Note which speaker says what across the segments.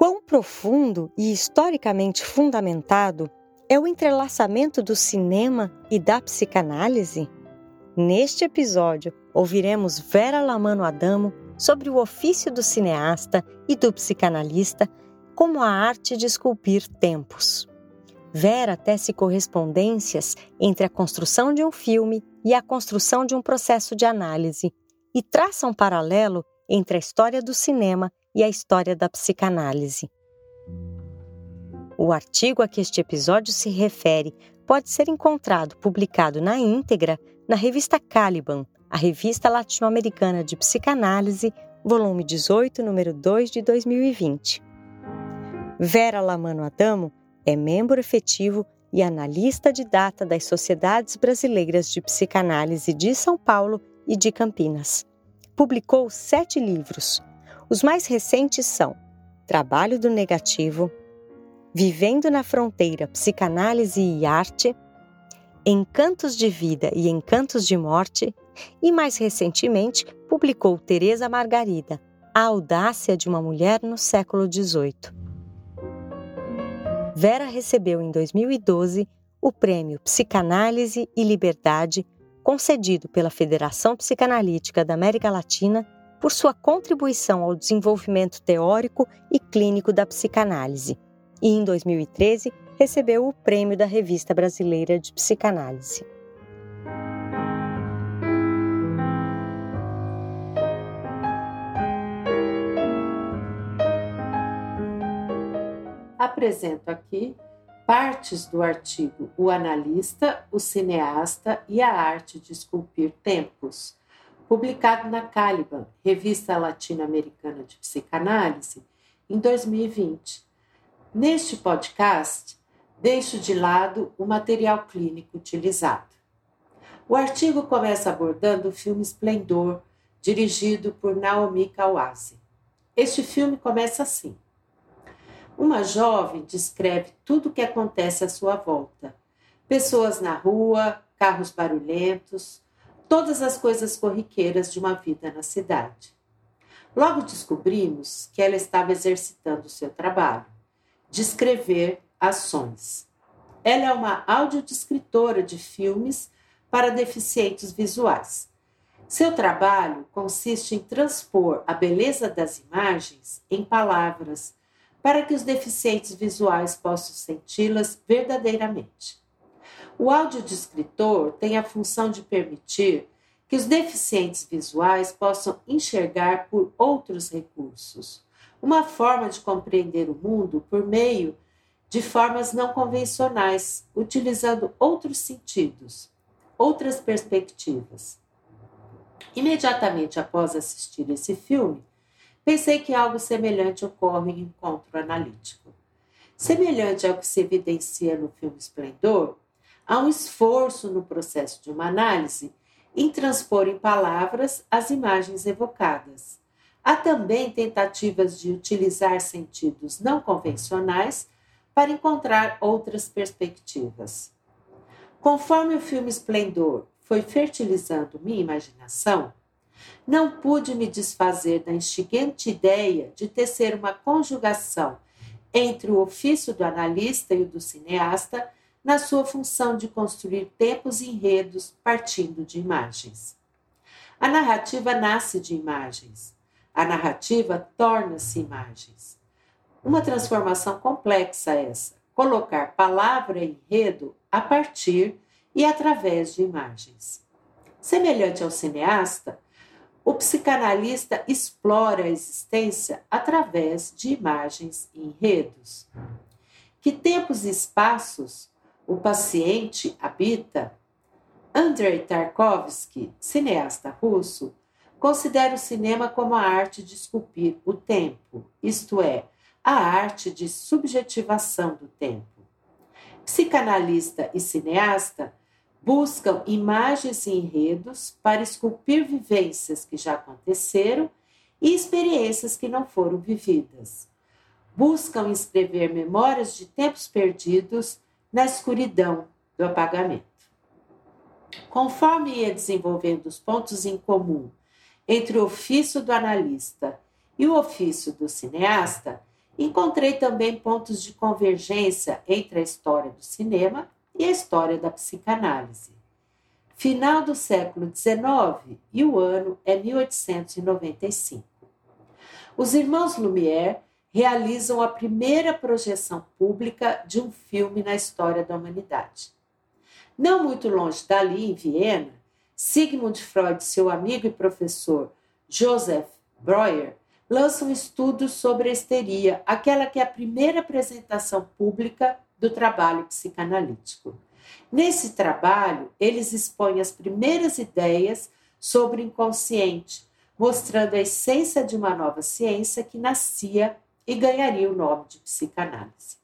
Speaker 1: Quão profundo e historicamente fundamentado é o entrelaçamento do cinema e da psicanálise? Neste episódio, ouviremos Vera Lamano Adamo sobre o ofício do cineasta e do psicanalista como a arte de esculpir tempos. Vera tece correspondências entre a construção de um filme e a construção de um processo de análise e traça um paralelo entre a história do cinema e a história da psicanálise. O artigo a que este episódio se refere pode ser encontrado publicado na íntegra na revista Caliban, a revista latino-americana de psicanálise, volume 18, número 2 de 2020. Vera Lamano Adamo é membro efetivo e analista de data das Sociedades Brasileiras de Psicanálise de São Paulo e de Campinas. Publicou sete livros. Os mais recentes são Trabalho do Negativo, Vivendo na Fronteira Psicanálise e Arte, Encantos de Vida e Encantos de Morte e, mais recentemente, publicou Teresa Margarida, A Audácia de uma Mulher no Século XVIII. Vera recebeu em 2012 o prêmio Psicanálise e Liberdade, concedido pela Federação Psicanalítica da América Latina por sua contribuição ao desenvolvimento teórico e clínico da psicanálise. E em 2013 recebeu o prêmio da Revista Brasileira de Psicanálise.
Speaker 2: Apresento aqui partes do artigo O Analista, o Cineasta e a Arte de Esculpir Tempos, publicado na Caliban, Revista Latino-Americana de Psicanálise, em 2020. Neste podcast, deixo de lado o material clínico utilizado. O artigo começa abordando o filme Esplendor, dirigido por Naomi Kawase. Este filme começa assim. Uma jovem descreve tudo o que acontece à sua volta: pessoas na rua, carros barulhentos, todas as coisas corriqueiras de uma vida na cidade. Logo descobrimos que ela estava exercitando o seu trabalho, descrever ações. Ela é uma audiodescritora de filmes para deficientes visuais. Seu trabalho consiste em transpor a beleza das imagens em palavras para que os deficientes visuais possam senti-las verdadeiramente. O audiodescritor tem a função de permitir que os deficientes visuais possam enxergar por outros recursos, uma forma de compreender o mundo por meio de formas não convencionais, utilizando outros sentidos, outras perspectivas. Imediatamente após assistir esse filme, pensei que algo semelhante ocorre em encontro analítico. Semelhante ao que se evidencia no filme Esplendor, há um esforço no processo de uma análise em transpor em palavras as imagens evocadas. Há também tentativas de utilizar sentidos não convencionais para encontrar outras perspectivas. Conforme o filme Esplendor foi fertilizando minha imaginação, não pude me desfazer da instigante ideia de tecer uma conjugação entre o ofício do analista e o do cineasta na sua função de construir tempos e enredos partindo de imagens. A narrativa nasce de imagens. A narrativa torna-se imagens. Uma transformação complexa essa, colocar palavra e enredo a partir e através de imagens. Semelhante ao cineasta, o psicanalista explora a existência através de imagens e enredos. Que tempos e espaços o paciente habita? Andrei Tarkovsky, cineasta russo, considera o cinema como a arte de esculpir o tempo, isto é, a arte de subjetivação do tempo. Psicanalista e cineasta buscam imagens e enredos para esculpir vivências que já aconteceram e experiências que não foram vividas. Buscam escrever memórias de tempos perdidos na escuridão do apagamento. Conforme ia desenvolvendo os pontos em comum entre o ofício do analista e o ofício do cineasta, encontrei também pontos de convergência entre a história do cinema e a história da psicanálise. Final do século XIX e o ano é 1895. Os irmãos Lumière realizam a primeira projeção pública de um filme na história da humanidade. Não muito longe dali, em Viena, Sigmund Freud, seu amigo e professor Joseph Breuer, lançam um estudo sobre a histeria, aquela que é a primeira apresentação pública do trabalho psicanalítico. Nesse trabalho, eles expõem as primeiras ideias sobre o inconsciente, mostrando a essência de uma nova ciência que nascia e ganharia o nome de psicanálise.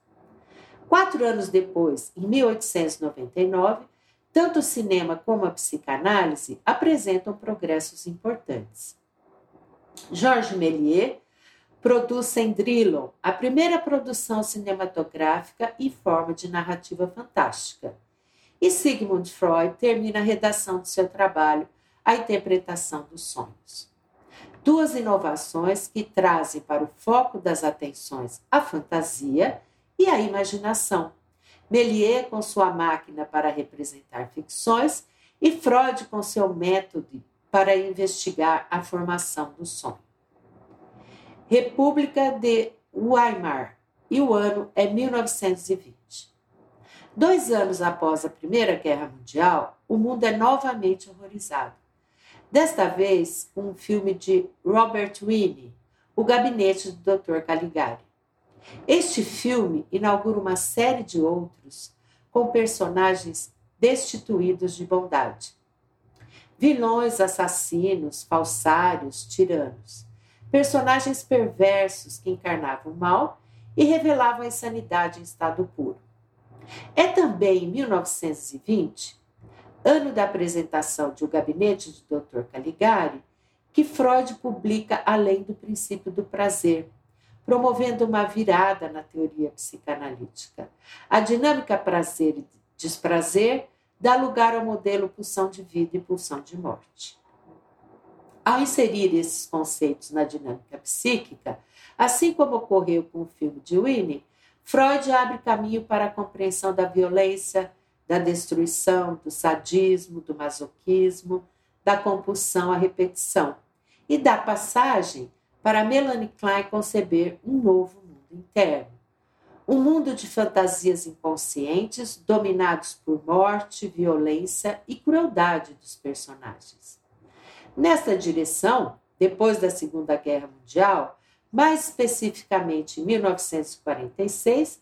Speaker 2: Quatro anos depois, em 1899, tanto o cinema como a psicanálise apresentam progressos importantes. Georges Méliès produz Cendrillon, a primeira produção cinematográfica em forma de narrativa fantástica. E Sigmund Freud termina a redação de seu trabalho, A Interpretação dos Sonhos. Duas inovações que trazem para o foco das atenções a fantasia e a imaginação. Méliès com sua máquina para representar ficções e Freud com seu método para investigar a formação do sonho. República de Weimar, e o ano é 1920. Dois anos após a Primeira Guerra Mundial, o mundo é novamente horrorizado. Desta vez, um filme de Robert Wiene, O Gabinete do Dr. Caligari. Este filme inaugura uma série de outros com personagens destituídos de bondade. Vilões, assassinos, falsários, tiranos. Personagens perversos que encarnavam o mal e revelavam a insanidade em estado puro. É também em 1920, ano da apresentação de O Gabinete do Dr. Caligari, que Freud publica Além do Princípio do Prazer, promovendo uma virada na teoria psicanalítica. A dinâmica prazer e desprazer dá lugar ao modelo pulsão de vida e pulsão de morte. Ao inserir esses conceitos na dinâmica psíquica, assim como ocorreu com o filme de Winnie, Freud abre caminho para a compreensão da violência, da destruição, do sadismo, do masoquismo, da compulsão à repetição e dá passagem para Melanie Klein conceber um novo mundo interno. Um mundo de fantasias inconscientes dominados por morte, violência e crueldade dos personagens. Nesta direção, depois da Segunda Guerra Mundial, mais especificamente em 1946,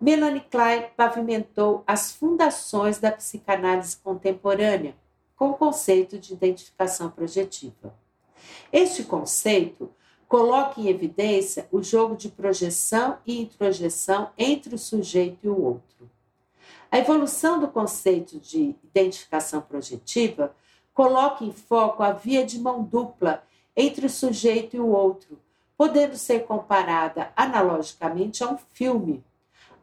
Speaker 2: Melanie Klein pavimentou as fundações da psicanálise contemporânea com o conceito de identificação projetiva. Este conceito coloca em evidência o jogo de projeção e introjeção entre o sujeito e o outro. A evolução do conceito de identificação projetiva coloca em foco a via de mão dupla entre o sujeito e o outro, podendo ser comparada analogicamente a um filme,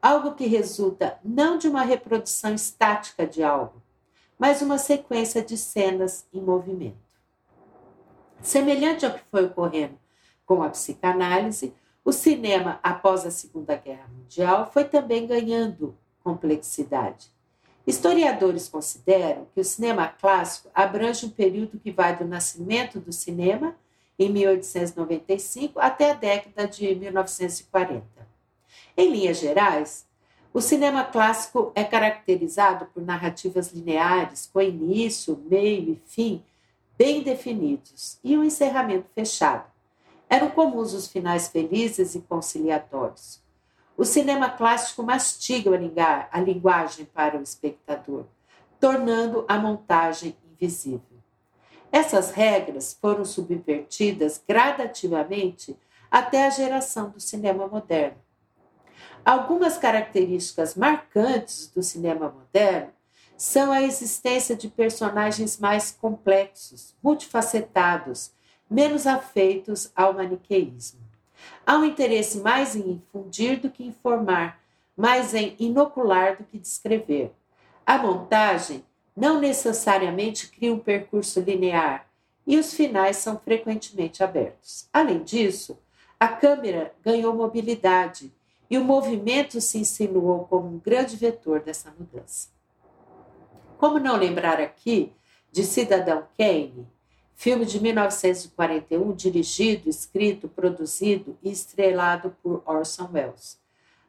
Speaker 2: algo que resulta não de uma reprodução estática de algo, mas uma sequência de cenas em movimento. Semelhante ao que foi ocorrendo com a psicanálise, o cinema, após a Segunda Guerra Mundial, foi também ganhando complexidade. Historiadores consideram que o cinema clássico abrange um período que vai do nascimento do cinema, em 1895, até a década de 1940. Em linhas gerais, o cinema clássico é caracterizado por narrativas lineares, com início, meio e fim bem definidos, e um encerramento fechado eram comuns os finais felizes e conciliatórios. O cinema clássico mastiga a linguagem para o espectador, tornando a montagem invisível. Essas regras foram subvertidas gradativamente até a geração do cinema moderno. Algumas características marcantes do cinema moderno são a existência de personagens mais complexos, multifacetados, menos afeitos ao maniqueísmo. Há um interesse mais em infundir do que informar, mais em inocular do que descrever. A montagem não necessariamente cria um percurso linear e os finais são frequentemente abertos. Além disso, a câmera ganhou mobilidade e o movimento se insinuou como um grande vetor dessa mudança. Como não lembrar aqui de Cidadão Kane, filme de 1941, dirigido, escrito, produzido e estrelado por Orson Welles.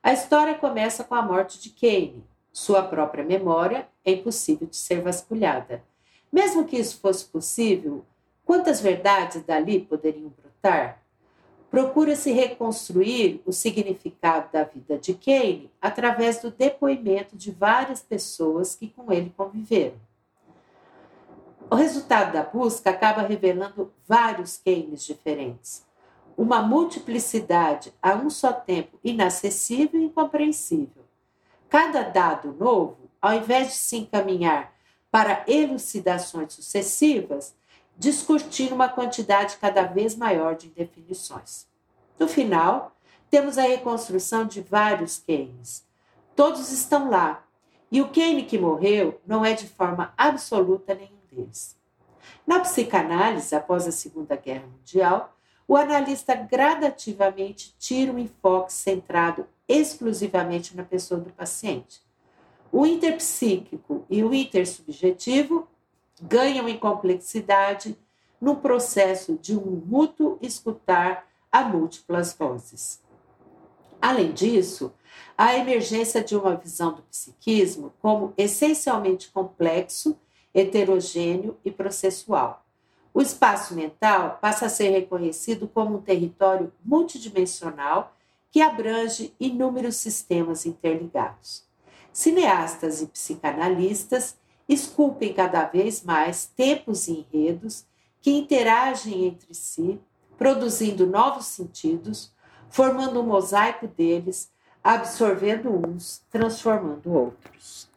Speaker 2: A história começa com a morte de Kane. Sua própria memória é impossível de ser vasculhada. Mesmo que isso fosse possível, quantas verdades dali poderiam brotar? Procura-se reconstruir o significado da vida de Kane através do depoimento de várias pessoas que com ele conviveram. O resultado da busca acaba revelando vários Kanes diferentes, uma multiplicidade a um só tempo inacessível e incompreensível. Cada dado novo, ao invés de se encaminhar para elucidações sucessivas, discutir uma quantidade cada vez maior de indefinições. No final, temos a reconstrução de vários Keynes. Todos estão lá, e o Kane que morreu não é de forma absoluta nenhum deles. Na psicanálise, após a Segunda Guerra Mundial, o analista gradativamente tira um enfoque centrado exclusivamente na pessoa do paciente. O interpsíquico e o intersubjetivo ganham em complexidade no processo de um mútuo escutar a múltiplas vozes. Além disso, a emergência de uma visão do psiquismo como essencialmente complexo, heterogêneo e processual. O espaço mental passa a ser reconhecido como um território multidimensional que abrange inúmeros sistemas interligados. Cineastas e psicanalistas esculpem cada vez mais tempos e enredos que interagem entre si, produzindo novos sentidos, formando um mosaico deles, absorvendo uns, transformando outros.